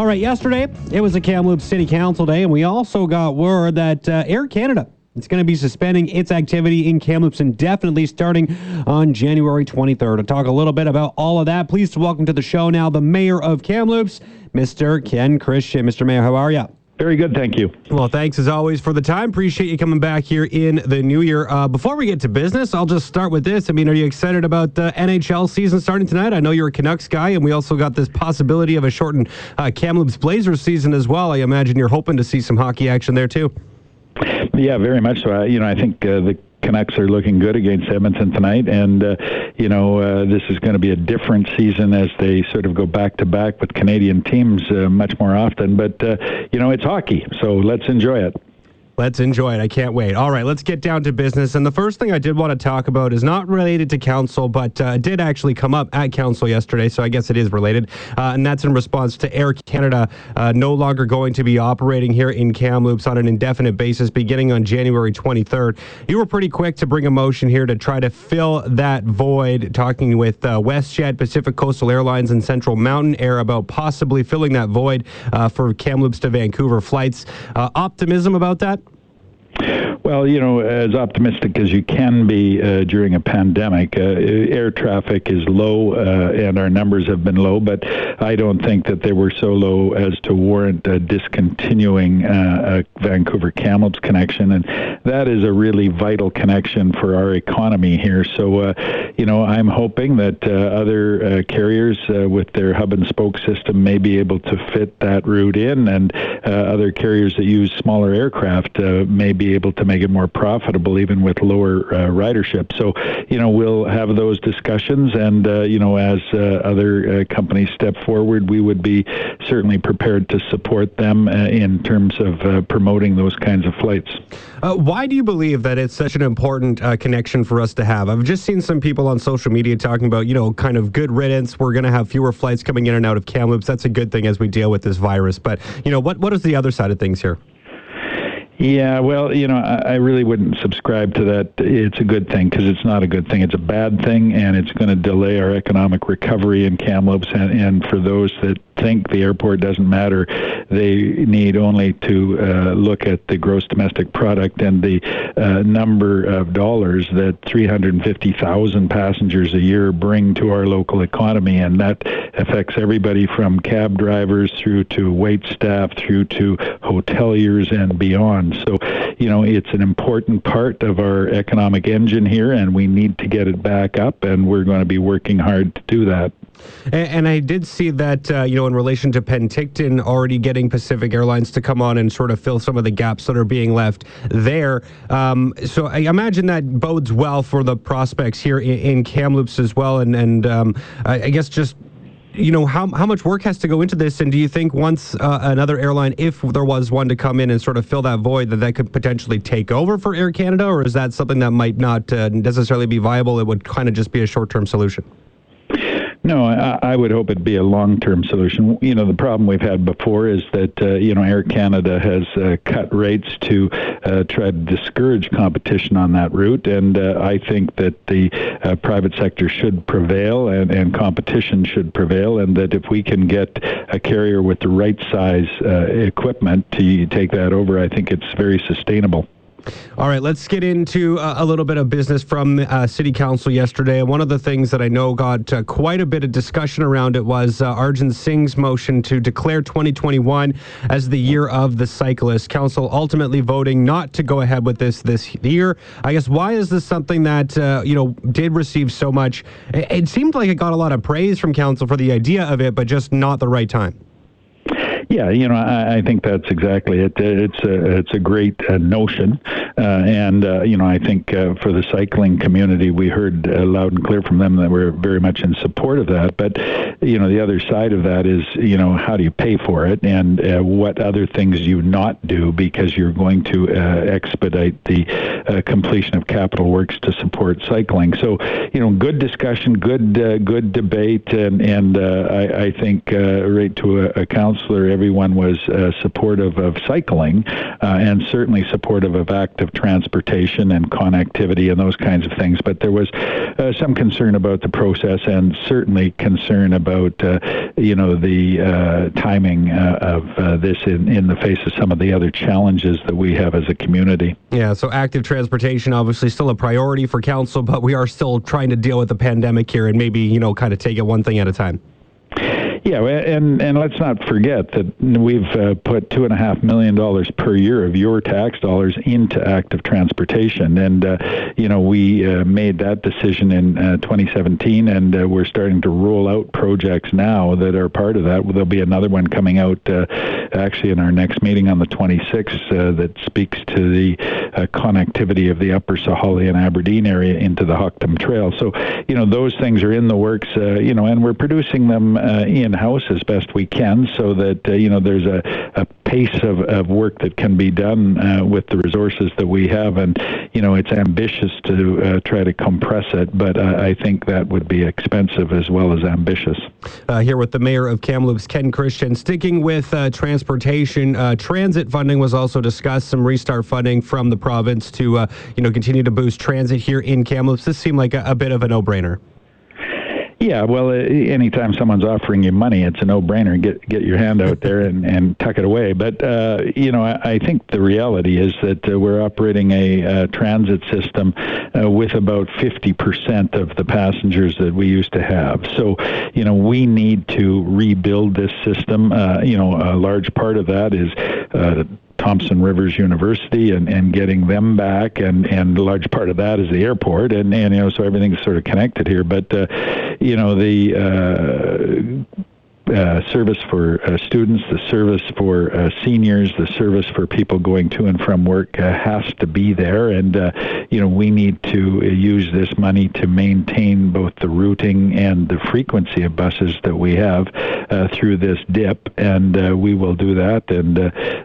All right, yesterday it was a Kamloops City Council day, and we also got word that uh, Air Canada is going to be suspending its activity in Kamloops indefinitely starting on January 23rd. To talk a little bit about all of that, please welcome to the show now the mayor of Kamloops, Mr. Ken Christian. Mr. Mayor, how are you? Very good, thank you. Well, thanks as always for the time. Appreciate you coming back here in the new year. Uh, before we get to business, I'll just start with this. I mean, are you excited about the NHL season starting tonight? I know you're a Canucks guy, and we also got this possibility of a shortened uh, Kamloops Blazers season as well. I imagine you're hoping to see some hockey action there too. Yeah, very much so. you know, I think uh, the Canucks are looking good against Edmonton tonight, and uh, you know uh, this is going to be a different season as they sort of go back to back with Canadian teams uh, much more often. But uh, you know it's hockey, so let's enjoy it. Let's enjoy it. I can't wait. All right, let's get down to business. And the first thing I did want to talk about is not related to council, but uh, did actually come up at council yesterday, so I guess it is related. Uh, and that's in response to Air Canada uh, no longer going to be operating here in Kamloops on an indefinite basis beginning on January 23rd. You were pretty quick to bring a motion here to try to fill that void, talking with uh, WestJet, Pacific Coastal Airlines, and Central Mountain Air about possibly filling that void uh, for Kamloops to Vancouver flights. Uh, optimism about that? Well, you know, as optimistic as you can be uh, during a pandemic, uh, air traffic is low uh, and our numbers have been low, but I don't think that they were so low as to warrant discontinuing uh, a Vancouver Kamloops connection. And that is a really vital connection for our economy here. So, uh, you know, I'm hoping that uh, other carriers with their hub and spoke system may be able to fit that route in, and other carriers that use smaller aircraft may be able to make it more profitable, even with lower uh, ridership. So, you know, we'll have those discussions, and uh, you know, as uh, other companies step forward, we would be certainly prepared to support them in terms of promoting those kinds of flights. why do you believe that it's such an important connection for us to have? I've just seen some people on social media talking about, you know, kind of good riddance. We're going to have fewer flights coming in and out of Kamloops. That's a good thing as we deal with this virus. But you know, what what is the other side of things here? Yeah, well, you know, I, I really wouldn't subscribe to that. It's a good thing because it's not a good thing. It's a bad thing, and it's going to delay our economic recovery in Kamloops. And, and for those that think the airport doesn't matter, they need only to uh, look at the gross domestic product and the uh, number of dollars that 350,000 passengers a year bring to our local economy, and that affects everybody from cab drivers through to wait staff through to hoteliers and beyond. So, you know, it's an important part of our economic engine here, and we need to get it back up, and we're going to be working hard to do that. And, and I did see that, uh, you know, in relation to Penticton already getting Pacific Airlines to come on and sort of fill some of the gaps that are being left there. Um, so I imagine that bodes well for the prospects here in, in Kamloops as well. And, and um, I, I guess just you know how how much work has to go into this and do you think once uh, another airline if there was one to come in and sort of fill that void that that could potentially take over for Air Canada or is that something that might not uh, necessarily be viable it would kind of just be a short-term solution no, I, I would hope it'd be a long-term solution. You know, the problem we've had before is that uh, you know Air Canada has uh, cut rates to uh, try to discourage competition on that route, and uh, I think that the uh, private sector should prevail and, and competition should prevail, and that if we can get a carrier with the right size uh, equipment to take that over, I think it's very sustainable. All right, let's get into uh, a little bit of business from uh, City Council yesterday. One of the things that I know got uh, quite a bit of discussion around it was uh, Arjun Singh's motion to declare 2021 as the year of the cyclist. Council ultimately voting not to go ahead with this this year. I guess why is this something that uh, you know did receive so much? It, it seemed like it got a lot of praise from Council for the idea of it, but just not the right time. Yeah, you know, I, I think that's exactly it. It's a it's a great uh, notion, uh, and uh, you know, I think uh, for the cycling community, we heard uh, loud and clear from them that we're very much in support of that. But you know, the other side of that is, you know, how do you pay for it, and uh, what other things you not do because you're going to expedite the completion of capital works to support cycling. So, you know, good discussion, good good debate, and and I, I think right to a, a councillor everyone was uh, supportive of cycling uh, and certainly supportive of active transportation and connectivity and those kinds of things. But there was uh, some concern about the process and certainly concern about uh, you know the uh, timing of this in, in the face of some of the other challenges that we have as a community. Yeah, so active transportation obviously still a priority for council, but we are still trying to deal with the pandemic here and maybe, you know, kind of take it one thing at a time. Yeah, and and let's not forget that we've uh, put two and a half million dollars per year of your tax dollars into active transportation, and uh, you know we uh, made that decision in uh, 2017, and uh, we're starting to roll out projects now that are part of that. There'll be another one coming out uh, actually in our next meeting on the 26th that speaks to the connectivity of the Upper Sahali and Aberdeen area into the Hoctum Trail. So you know those things are in the works, you know, and we're producing them in in house as best we can, so that uh, you know there's a, a pace of, of work that can be done uh, with the resources that we have, and you know it's ambitious to uh, try to compress it, but I think that would be expensive as well as ambitious. Uh, here with the mayor of Kamloops, Ken Christian, sticking with uh, transportation, uh, transit funding was also discussed. Some restart funding from the province to you know continue to boost transit here in Kamloops. This seemed like a, a bit of a no-brainer. Yeah, well, uh, anytime someone's offering you money, it's a no-brainer. Get get your hand out there and, and tuck it away. But uh, you know, I, I think the reality is that uh, we're operating a, a transit system uh, with about 50% of the passengers that we used to have. So, you know, we need to rebuild this system. Uh, you know, a large part of that is uh, Thompson Rivers University and, and getting them back, and, and a large part of that is the airport, and, and you know so everything's sort of connected here. But uh, you know the uh, uh, service for uh, students, the service for uh, seniors, the service for people going to and from work uh, has to be there. And, uh, you know, we need to use this money to maintain both the routing and the frequency of buses that we have through this dip. And we will do that. And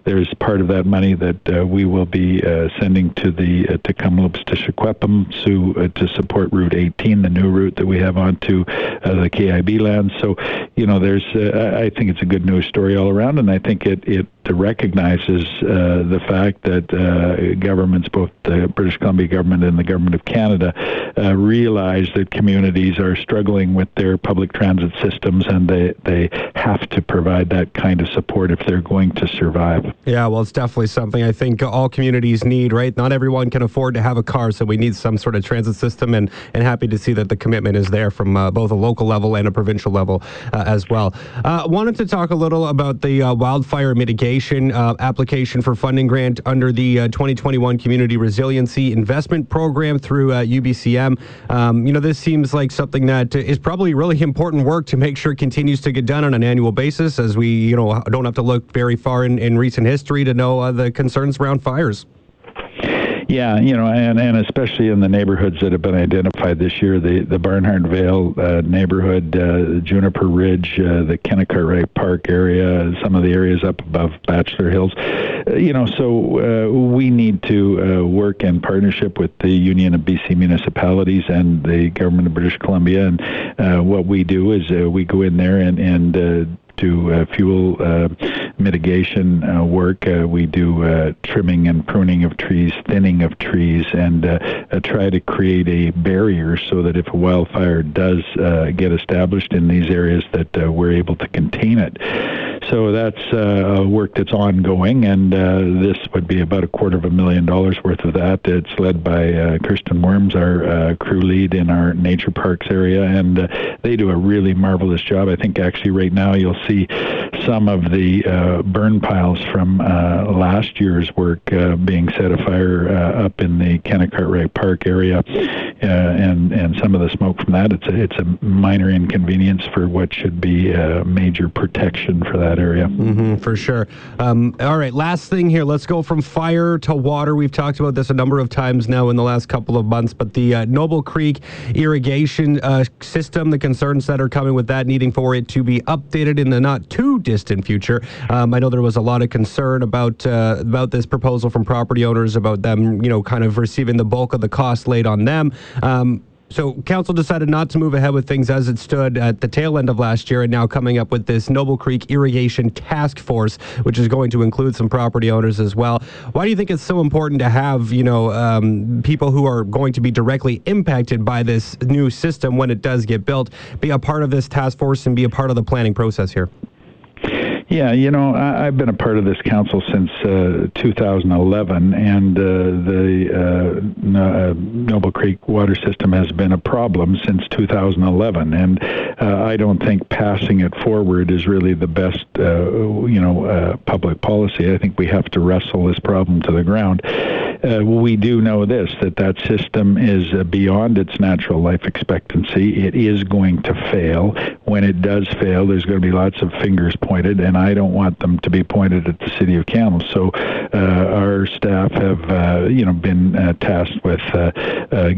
there's part of that money that we will be sending to the to Tk'emlúps te Secwépemc to, to support Route 18, the new route that we have onto the KIB land. So, you know, there's uh, I think it's a good news story all around, and I think it it recognizes uh, the fact that uh, governments, both the British Columbia government and the government of Canada, uh, realize that communities are struggling with their public transit systems, and they they have to provide that kind of support if they're going to survive. Yeah, well, it's definitely something I think all communities need. Right? Not everyone can afford to have a car, so we need some sort of transit system, and and happy to see that the commitment is there from uh, both a local level and a provincial level uh, as well. Uh, wanted to talk a little about the wildfire mitigation uh, application for funding grant under the uh, 2021 Community Resiliency Investment Program through uh, UBCM. Um, you know, this seems like something that is probably really important work to make sure it continues to get done on an annual basis, as we, you know, don't have to look very far in, in recent history to know uh, the concerns around fires. Yeah, you know, and, and especially in the neighborhoods that have been identified this year, the, the Barnhart Vale uh, neighborhood, uh, Juniper Ridge, uh, the Kenna Cartwright Park area, some of the areas up above Batchelor Hills. Uh, you know, so uh, we need to uh, work in partnership with the Union of BC Municipalities and the Government of British Columbia. And what we do is we go in there and, and do uh, fuel uh, mitigation uh, work. we do trimming and pruning of trees, thinning of trees, and try to create a barrier so that if a wildfire does get established in these areas, that we're able to contain it. So that's uh, work that's ongoing, and uh, this would be about a quarter of a million dollars worth of that. It's led by uh, Kirsten Worms, our uh, crew lead in our nature parks area, and uh, they do a really marvelous job. I think actually right now you'll see some of the uh, burn piles from last year's work being set afire up in the Kenna Cartwright Park area, and and some of the smoke from that. It's a it's a minor inconvenience for what should be a major protection for that that area. Mm-hmm, for sure. Um, all right, last thing here. Let's go from fire to water. We've talked about this a number of times now in the last couple of months, but the uh, Noble Creek irrigation uh, system, the concerns that are coming with that, needing for it to be updated in the not too distant future. Um, I know there was a lot of concern about uh, about this proposal from property owners about them, you know, kind of receiving the bulk of the cost laid on them. Um, So, council decided not to move ahead with things as it stood at the tail end of last year, and now coming up with this Noble Creek Irrigation Task Force, which is going to include some property owners as well. Why do you think it's so important to have, you know, um, people who are going to be directly impacted by this new system when it does get built be a part of this task force and be a part of the planning process here? Yeah, you know, I, have been a part of this council since uh, 2011, and uh, the uh, uh, Noble Creek water system has been a problem since 2011. And uh, I don't think passing it forward is really the best, uh, you know, public policy. I think we have to wrestle this problem to the ground. We do know this that that system is beyond its natural life expectancy. It is going to fail. When it does fail, there's going to be lots of fingers pointed, and I don't want them to be pointed at the city of Kamloops. So uh, our staff have, uh, you know, been uh, tasked with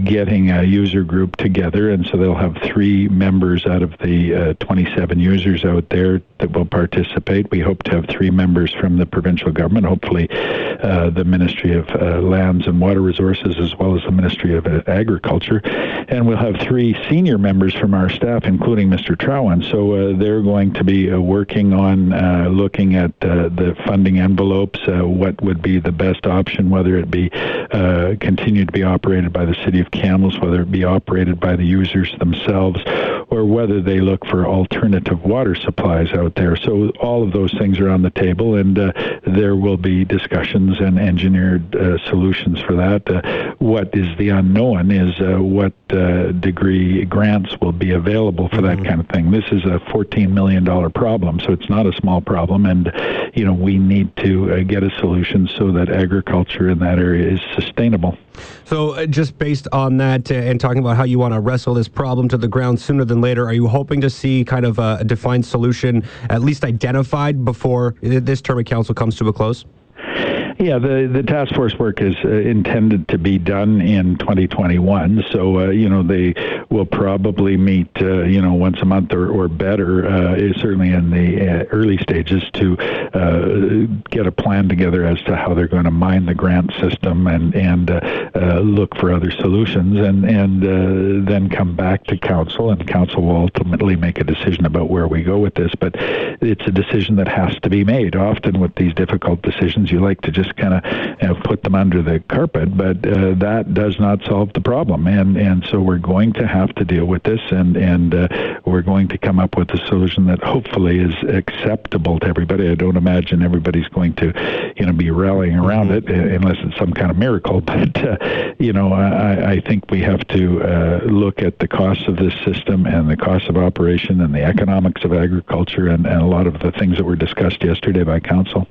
getting a user group together, and so they'll have three members out of the 27 users out there that will participate. We hope to have three members from the provincial government, hopefully the Ministry of Lands and Water Resources, as well as the Ministry of Agriculture. And we'll have three senior members from our staff, including Mr. Trowan. So uh, they're going to be uh, working on uh, looking at uh, the funding envelopes, uh, what would be the best option, whether it be uh, continue to be operated by the City of Kamloops, whether it be operated by the users themselves, or whether they look for alternative water supplies out there. So all of those things are on the table, and there will be discussions and engineered solutions solutions for that. Uh, what is the unknown is uh, what uh, degree grants will be available for mm-hmm. that kind of thing. This is a $14 million problem, so it's not a small problem, and you know we need to uh, get a solution so that agriculture in that area is sustainable. So, uh, just based on that, uh, and talking about how you want to wrestle this problem to the ground sooner than later, are you hoping to see kind of a defined solution, at least identified, before this term of council comes to a close? Yeah, the, the task force work is uh, intended to be done in 2021. So, uh, you know, they will probably meet, uh, you know, once a month or, or better, uh, certainly in the uh, early stages, to uh, get a plan together as to how they're going to mine the grant system and, and look for other solutions and, and then come back to council. And council will ultimately make a decision about where we go with this. But it's a decision that has to be made. Often with these difficult decisions, you like to just just kind of you know, put them under the carpet, but uh, that does not solve the problem. And and so we're going to have to deal with this, and and uh, we're going to come up with a solution that hopefully is acceptable to everybody. I don't imagine everybody's going to, you know, be rallying around mm-hmm. it unless it's some kind of miracle. But uh, you know, I, I think we have to uh, look at the cost of this system and the cost of operation and the economics of agriculture and, and a lot of the things that were discussed yesterday by council.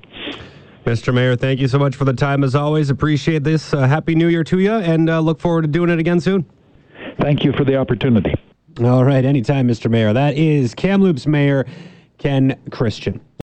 Mr. Mayor, thank you so much for the time as always. Appreciate this. Uh, Happy New Year to you and uh, look forward to doing it again soon. Thank you for the opportunity. All right, anytime, Mr. Mayor. That is Kamloops Mayor Ken Christian.